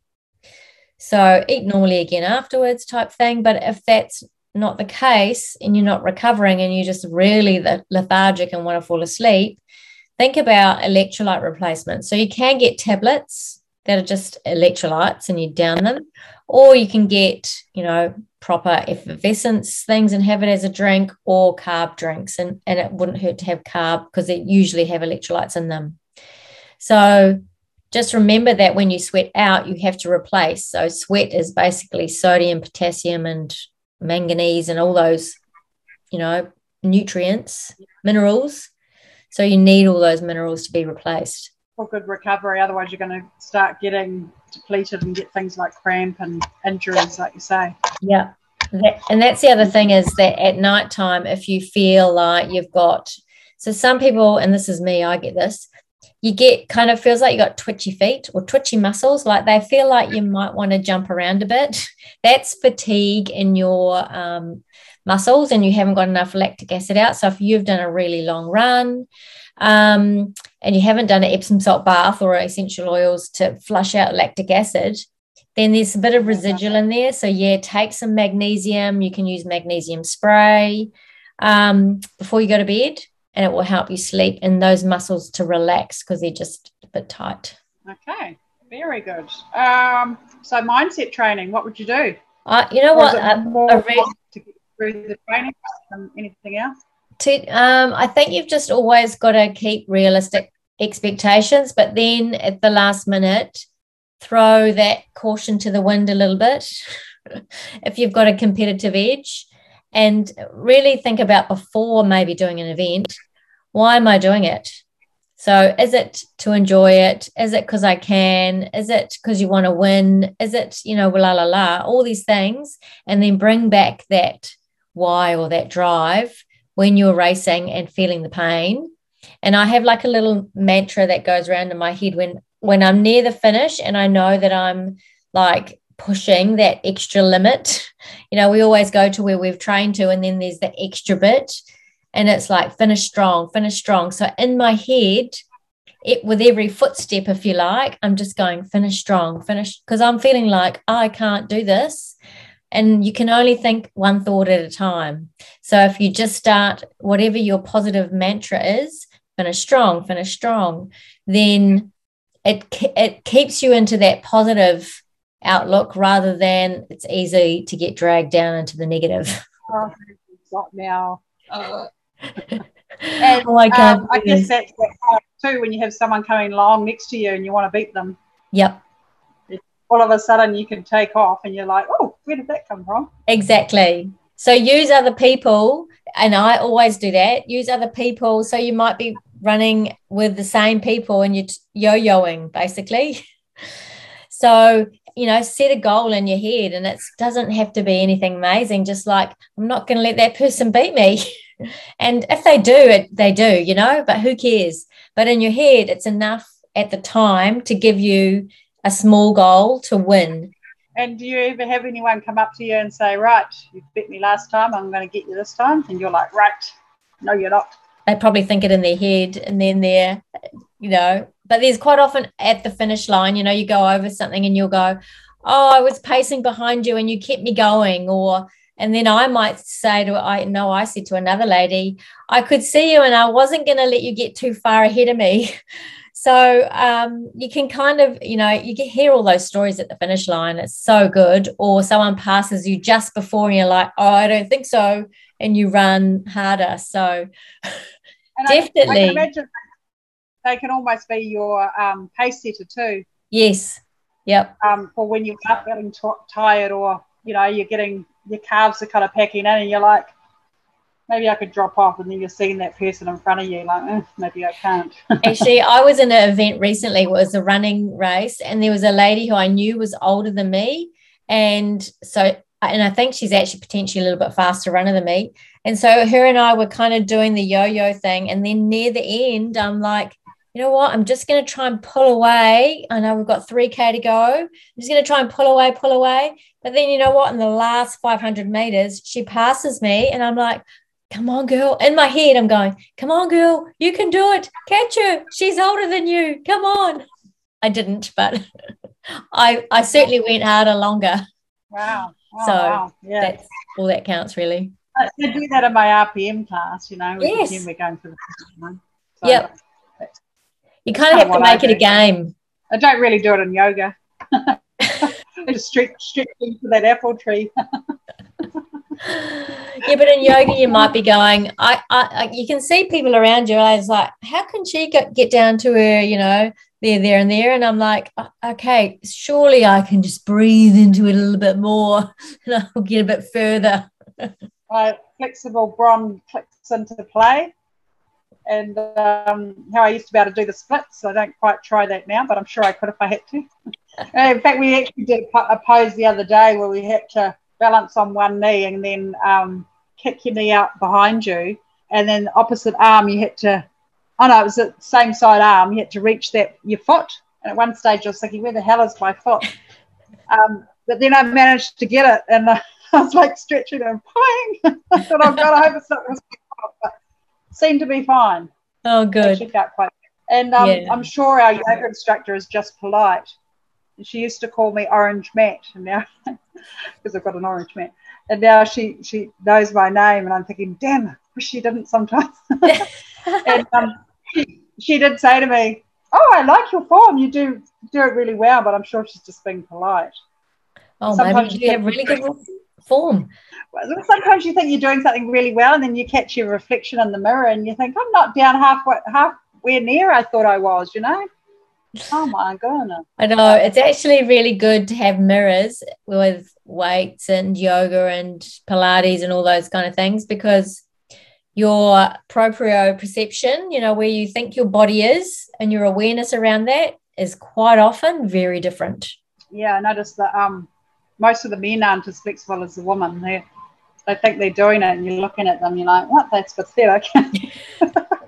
So, eat normally again afterwards, type thing. But if that's not the case and you're not recovering and you're just really lethargic and want to fall asleep, think about electrolyte replacement. So you can get tablets that are just electrolytes and you down them, or you can get, you know, proper effervescence things and have it as a drink or carb drinks. And, and it wouldn't hurt to have carb because they usually have electrolytes in them. So just remember that when you sweat out, you have to replace. So sweat is basically sodium, potassium, and magnesium and all those, you know, nutrients, minerals. So you need all those minerals to be replaced. For good recovery, otherwise you're going to start getting depleted and get things like cramp and injuries, like you say. Yeah. That, and that's the other thing is that at night time, if you feel like you've got, so some people, and this is me, I get this, you get kind of feels like you got twitchy feet or twitchy muscles, like they feel like you might want to jump around a bit. That's fatigue in your um, muscles and you haven't got enough lactic acid out. So if you've done a really long run um, and you haven't done an Epsom salt bath or essential oils to flush out lactic acid, then there's a bit of residual in there. So yeah, take some magnesium. You can use magnesium spray um, before you go to bed and it will help you sleep and those muscles to relax because they're just a bit tight. Okay, very good. Um, so mindset training, what would you do? Uh, you know or what? Uh, re- to get through the training and anything else? To, um, I think you've just always got to keep realistic expectations, but then at the last minute, throw that caution to the wind a little bit. if you've got a competitive edge, and really think about before maybe doing an event why am I doing it? So, is it to enjoy it? Is it because I can? Is it because you want to win? Is it, you know, la la la, all these things, and then bring back that why or that drive when you're racing and feeling the pain. And I have like a little mantra that goes around in my head when when I'm near the finish and I know that I'm like pushing that extra limit. You know, we always go to where we've trained to, and then there's the extra bit, and it's like finish strong, finish strong. So in my head, it with every footstep, if you like, I'm just going finish strong, finish because I'm feeling like oh, I can't do this. And you can only think one thought at a time. So if you just start whatever your positive mantra is, finish strong, finish strong, then it it keeps you into that positive outlook rather than it's easy to get dragged down into the negative. Oh, now. Uh, and, oh, I, um, I guess that's that too when you have someone coming along next to you and you want to beat them. Yep. All of a sudden you can take off and you're like, oh, where did that come from? Exactly. So use other people, and I always do that. Use other people. So you might be running with the same people and you're yo-yoing basically. So you know, set a goal in your head and it doesn't have to be anything amazing. Just like, I'm not going to let that person beat me. and if they do it, they do, you know, but who cares? But in your head, it's enough at the time to give you a small goal to win. And do you ever have anyone come up to you and say, right, you bit me last time, I'm going to get you this time? And you're like, right, no, you're not. They probably think it in their head and then they're, you know, but there's quite often at the finish line, you know, you go over something and you'll go, Oh, I was pacing behind you and you kept me going. Or, and then I might say to, I know I said to another lady, I could see you and I wasn't going to let you get too far ahead of me. So um, you can kind of, you know, you can hear all those stories at the finish line. It's so good. Or someone passes you just before and you're like, oh, I don't think so. And you run harder. So definitely. I, I imagine they can almost be your um, pace setter too. Yes. Yep. Um, for when you are getting t- tired or you know you're getting your calves are kind of packing in and you're like, maybe I could drop off, and then you're seeing that person in front of you like, eh, maybe I can't. Actually, I was in an event recently. It was a running race, and there was a lady who I knew was older than me, and so and I think she's actually potentially a little bit faster runner than me. And so her and I were kind of doing the yo-yo thing. And then near the end, I'm like, you know what? I'm just going to try and pull away. I know we've got 3K to go. I'm just going to try and pull away, pull away. But then, you know what? In the last 500 meters, she passes me, and I'm like, come on, girl. In my head, I'm going, come on, girl. You can do it. Catch her. She's older than you. Come on. I didn't, but I, I certainly went harder longer. Wow. Oh, so wow. Yeah. that's all that counts, really. I do that in my RPM class, you know. Yes. We're going for the first one. So yep. You kind of have to make it a game. I don't really do it in yoga. just stretch, stretch into that apple tree. Yeah, but in yoga, you might be going. I, I, you can see people around you. I was like, how can she get, get down to her? You know, there, there, and there. And I'm like, okay, surely I can just breathe into it a little bit more, and I'll get a bit further. My flexible bron clicks into play and um, how I used to be able to do the splits. I don't quite try that now, but I'm sure I could if I had to. in fact, we actually did a pose the other day where we had to balance on one knee and then um, kick your knee out behind you, and then the opposite arm you had to. Oh no, it was the same side arm. You had to reach that your foot, and at one stage I was thinking, where the hell is my foot? Um, but then I managed to get it, and I was like stretching and playing. I thought, oh god, I hope it's not seemed to be fine. Oh, good. Out quite. And um, yeah. I'm sure our yoga instructor is just polite. She used to call me Orange Matt, and now because I've got an orange mat, and now she she knows my name, and I'm thinking, damn, I wish she didn't sometimes. and um, she, she did say to me, "Oh, I like your form. You do do it really well," but I'm sure she's just being polite. Oh, sometimes maybe you have really good form sometimes you think you're doing something really well and then you catch your reflection in the mirror and you think i'm not down halfway halfway near i thought i was you know oh my goodness i know it's actually really good to have mirrors with weights and yoga and pilates and all those kind of things because your proprioception you know where you think your body is and your awareness around that is quite often very different yeah i noticed that um most of the men aren't as flexible as the women. They they think they're doing it, and you're looking at them, you're like, "What? That's pathetic."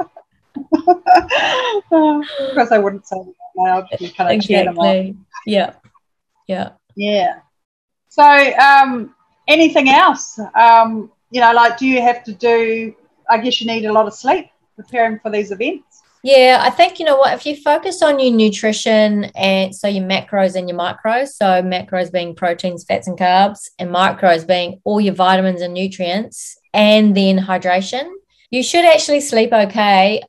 because I wouldn't say that loud. You kind of exactly. Yeah, yeah, yeah. So, um, anything else? Um, you know, like, do you have to do? I guess you need a lot of sleep preparing for these events. Yeah, I think you know what, if you focus on your nutrition and so your macros and your micros, so macros being proteins, fats, and carbs, and micros being all your vitamins and nutrients, and then hydration, you should actually sleep okay.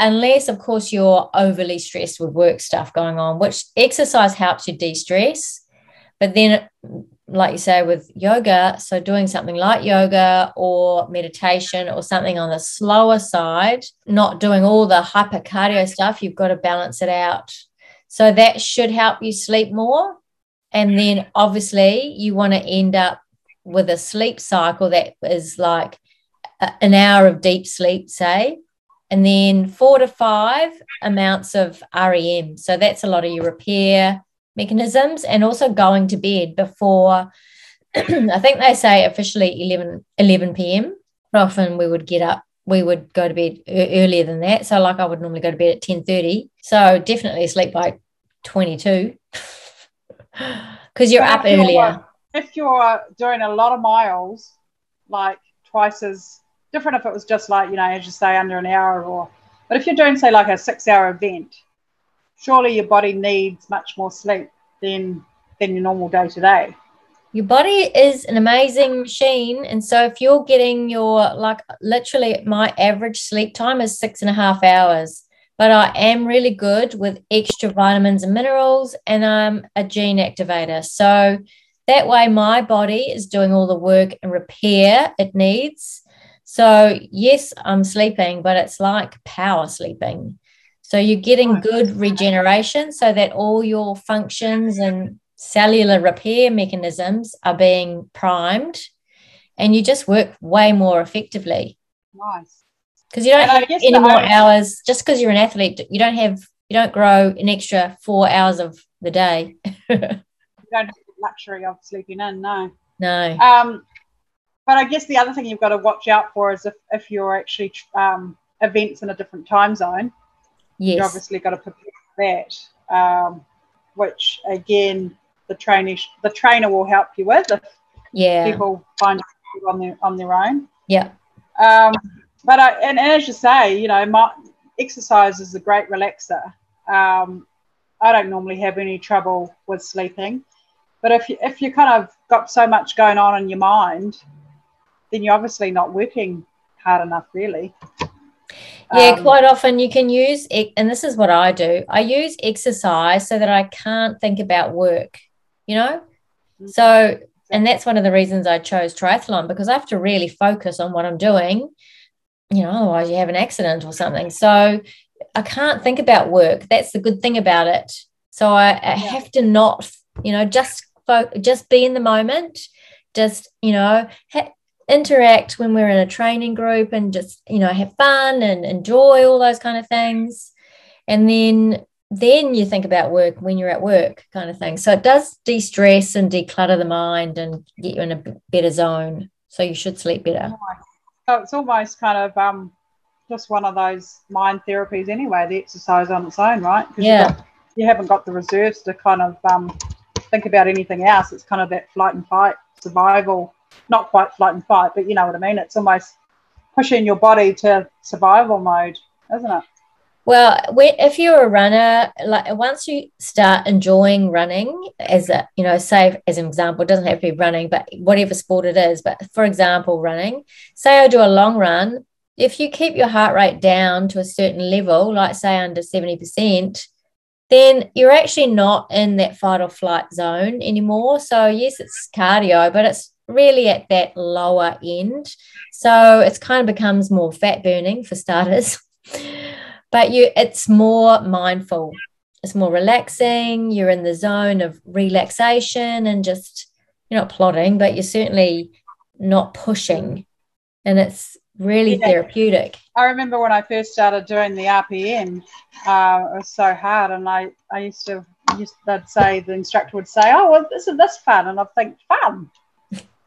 Unless, of course, you're overly stressed with work stuff going on, which exercise helps you de stress. But then like you say, with yoga, so doing something like yoga or meditation or something on the slower side, not doing all the hyper cardio stuff, you've got to balance it out. So that should help you sleep more. And then obviously, you want to end up with a sleep cycle that is like an hour of deep sleep, say, and then four to five amounts of REM. So that's a lot of your repair mechanisms and also going to bed before I think they say officially 11, 11 p.m. But often we would get up, we would go to bed earlier than that. So like I would normally go to bed at 10.30. So definitely sleep by 22 because you're so up earlier. You're, if you're doing a lot of miles, like twice as different if it was just like, you know, as you say, under an hour or, but if you're doing say like a six hour event, surely your body needs much more sleep than than your normal day to day. Your body is an amazing machine. And so if you're getting your like literally my average sleep time is six and a half hours. But I am really good with extra vitamins and minerals, and I'm a gene activator. So that way, my body is doing all the work and repair it needs. So, yes, I'm sleeping, but it's like power sleeping. So you're getting good regeneration so that all your functions and cellular repair mechanisms are being primed and you just work way more effectively. Nice. Because you don't and have any more hours, just because you're an athlete, you don't have, you don't grow an extra four hours of the day. you don't have the luxury of sleeping in, no. No. Um, but I guess the other thing you've got to watch out for is if, if you're actually um, events in a different time zone. Yes. You obviously got to prepare for that, um, which again the trainer the trainer will help you with if yeah. people find on their on their own. Yeah. Um, but I, and, and, as you say, you know, my, exercise is a great relaxer. Um, I don't normally have any trouble with sleeping, but if you, if you kind of got so much going on in your mind, then you're obviously not working hard enough, really. Yeah, um, quite often you can use, and this is what I do. I use exercise so that I can't think about work. You know, mm-hmm. so and that's one of the reasons I chose triathlon because I have to really focus on what I'm doing. You know, otherwise you have an accident or something. So I can't think about work. That's the good thing about it. So I, I have to not, you know, just fo- just be in the moment. Just you know, ha- interact when we're in a training group and just you know have fun and enjoy all those kind of things. And then then you think about work when you're at work kind of thing. So it does de-stress and declutter the mind and get you in a better zone. So you should sleep better. So it's almost kind of um, just one of those mind therapies anyway the exercise on its own right? Yeah. got, you haven't got the reserves to kind of um, think about anything else. It's kind of that flight and fight survival not quite flight and fight but you know what i mean it's almost pushing your body to survival mode isn't it well, if you're a runner, like once you start enjoying running, as a you know, say as an example, it doesn't have to be running, but whatever sport it is. But for example, running. Say I do a long run. If you keep your heart rate down to a certain level, like say under seventy percent, then you're actually not in that fight or flight zone anymore. So yes, it's cardio, but it's really at that lower end. So it's kind of becomes more fat burning for starters. but you it's more mindful. It's more relaxing. You're in the zone of relaxation and just you're not plotting but you're certainly not pushing. And it's really yeah. therapeutic. I remember when i first started doing the rpm uh, it was so hard. And i i used to used they'd say the instructor would say oh well isn't this fun. And i think fun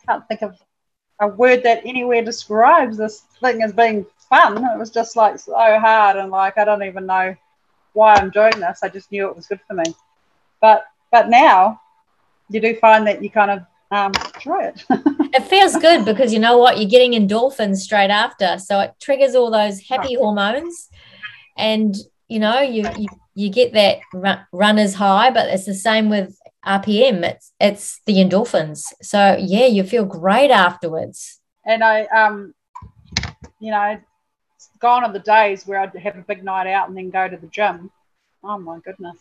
can't think of a word that anywhere describes this thing as being fun. It was just like so hard and like I don't even know why I'm doing this. I just knew it was good for me. But but now you do find that you kind of um, enjoy it. it feels good because you know what you're getting endorphins straight after, so it triggers all those happy hormones, and you know you you, you get that run, runner's high. But it's the same with RPM. It's it's the endorphins. So yeah, you feel great afterwards. And I um, you know, gone are the days where I'd have a big night out and then go to the gym. Oh my goodness.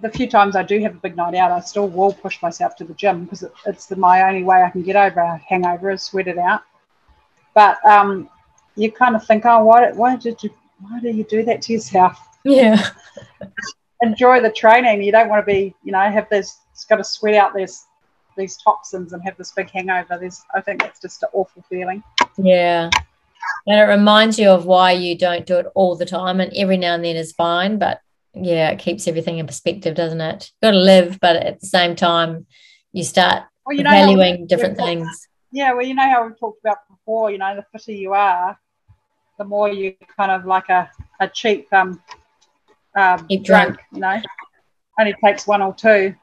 The few times I do have a big night out, I still will push myself to the gym because it, it's the, my only way I can get over a hangover is sweat it out. But um, you kind of think, oh, why, why did you why do you do that to yourself? Yeah. Enjoy the training. You don't want to be, you know, have this. It's got to sweat out this these toxins and have this big hangover. There's, I think that's just an awful feeling. Yeah, and it reminds you of why you don't do it all the time and every now and then is fine but yeah it keeps everything in perspective doesn't it you've got to live but at the same time you start well, you valuing different things yeah well you know how we talked about before you know the fitter you are the more you kind of like a, a cheap um, um cheap drunk. you know only takes one or two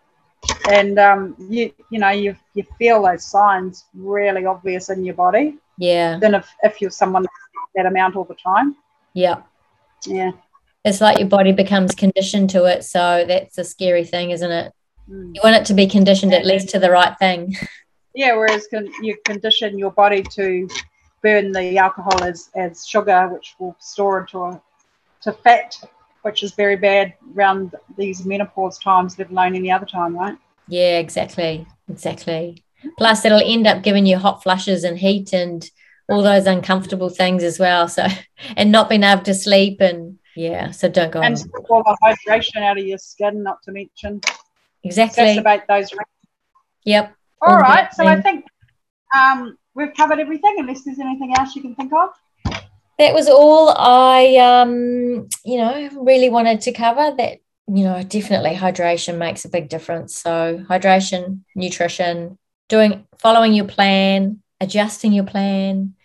and um, you you know you you feel those signs really obvious in your body yeah. Than if, if you're someone that amount all the time. Yeah. Yeah. It's like your body becomes conditioned to it. So that's a scary thing, isn't it? Mm. You want it to be conditioned at least to the right thing. Yeah, whereas con- you condition your body to burn the alcohol as, as sugar, which will store into a, to fat, which is very bad around these menopause times, let alone any other time, right? Yeah, exactly. Exactly. Plus, it'll end up giving you hot flushes and heat and all those uncomfortable things as well. So, and not being able to sleep and yeah, so don't go and on. all the hydration out of your skin, not to mention exactly exacerbate those. Yep. All, all right. So I think um, we've covered everything. Unless there's anything else you can think of. That was all I, um, you know, really wanted to cover. That you know, definitely hydration makes a big difference. So hydration, nutrition, doing following your plan, adjusting your plan,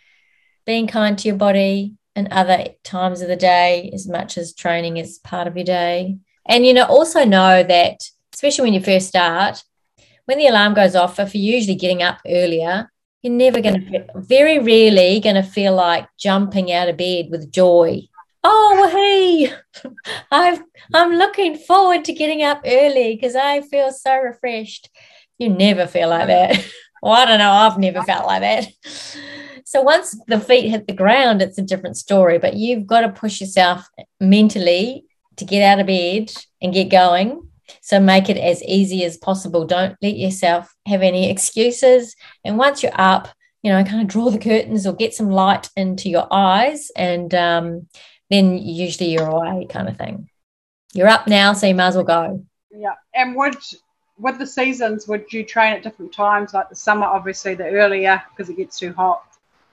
being kind to your body and other times of the day as much as training is part of your day. And you know, also know that especially when you first start, when the alarm goes off, if you're usually getting up earlier, you're never going to, very rarely going to feel like jumping out of bed with joy. Oh, hey, I've, I'm looking forward to getting up early because I feel so refreshed. You never feel like that. well, I don't know. I've never felt like that. So once the feet hit the ground, it's a different story, but you've got to push yourself mentally to get out of bed and get going so make it as easy as possible. Don't let yourself have any excuses. And once you're up, you know, kind of draw the curtains or get some light into your eyes, and um, then usually you're away, kind of thing. You're up now, so you might as well go. Yeah, and would with the seasons, would you train at different times? Like the summer, obviously, the earlier because it gets too hot,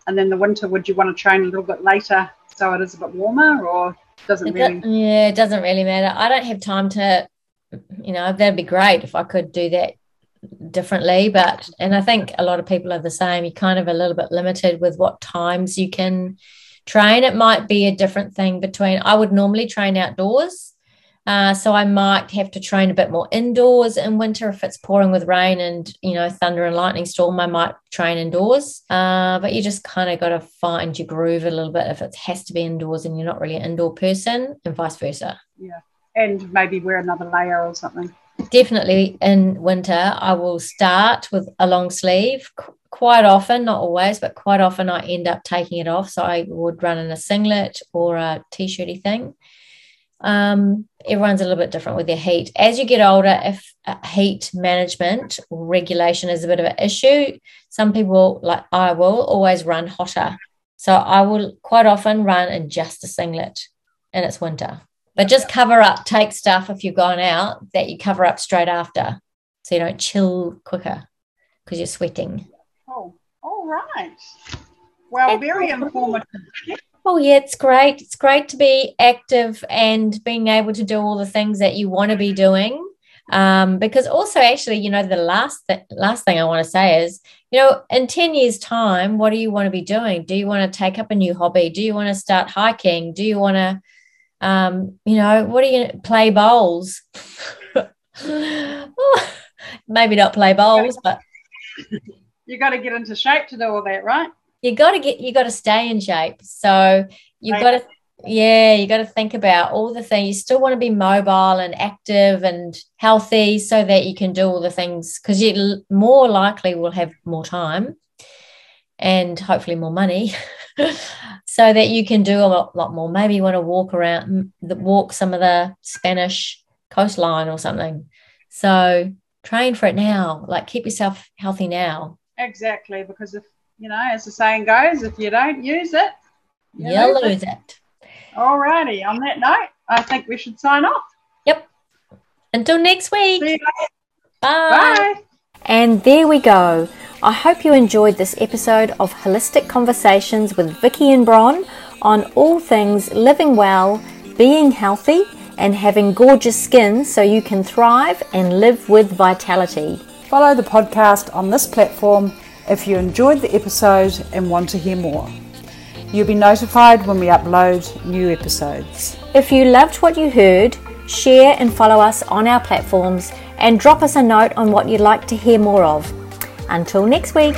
and then the winter, would you want to train a little bit later so it is a bit warmer, or doesn't it really? yeah, it doesn't really matter. I don't have time to you know, that'd be great if I could do that differently. But, and I think a lot of people are the same. You're kind of a little bit limited with what times you can train. It might be a different thing between, I would normally train outdoors. Uh, so I might have to train a bit more indoors in winter if it's pouring with rain and you know thunder and lightning storm. I might train indoors, uh, but you just kind of got to find your groove a little bit if it has to be indoors and you're not really an indoor person, and vice versa. Yeah and maybe wear another layer or something. Definitely in winter, I will start with a long sleeve. quite often, not always, but quite often, I end up taking it off. So I would run in a singlet or a t-shirty thing. Um, everyone's a little bit different with their heat. As you get older, if uh, heat management regulation is a bit of an issue, some people, like I will, always run hotter. So I will quite often run in just a singlet and it's winter. But just cover up, take stuff if you've gone out that you cover up straight after so you don't chill quicker because you're sweating. Oh, all right. Well, very informative. Oh, yeah, it's great. It's great to be active and being able to do all the things that you want to be doing. Um, because also, actually, you know, the last th- last thing I want to say is, you know, in ten years' time, what do you want to be doing? Do you want to take up a new hobby? Do you want to start hiking? Do you want to um, you know, what are you play bowls? Maybe not play bowls, but you got to get into shape to do all that, right? You got to get, you got to stay in shape. So you've got to, yeah, you got to think about all the things. You still want to be mobile and active and healthy so that you can do all the things because you more likely will have more time and hopefully more money so that you can do a lot, lot more. Maybe you want to walk around, walk some of the Spanish coastline or something. So train for it now. Like keep yourself healthy now. Exactly, because if you know, as the saying goes, if you don't use it, you will lose, lose it. it. Alrighty. On that note, I think we should sign off. Yep. Until next week. Bye. Bye. And there we go. I hope you enjoyed this episode of Holistic Conversations with Vicky and Bron on all things living well, being healthy, and having gorgeous skin so you can thrive and live with vitality. Follow the podcast on this platform if you enjoyed the episode and want to hear more. You'll be notified when we upload new episodes. If you loved what you heard, share and follow us on our platforms and drop us a note on what you'd like to hear more of. Until next week.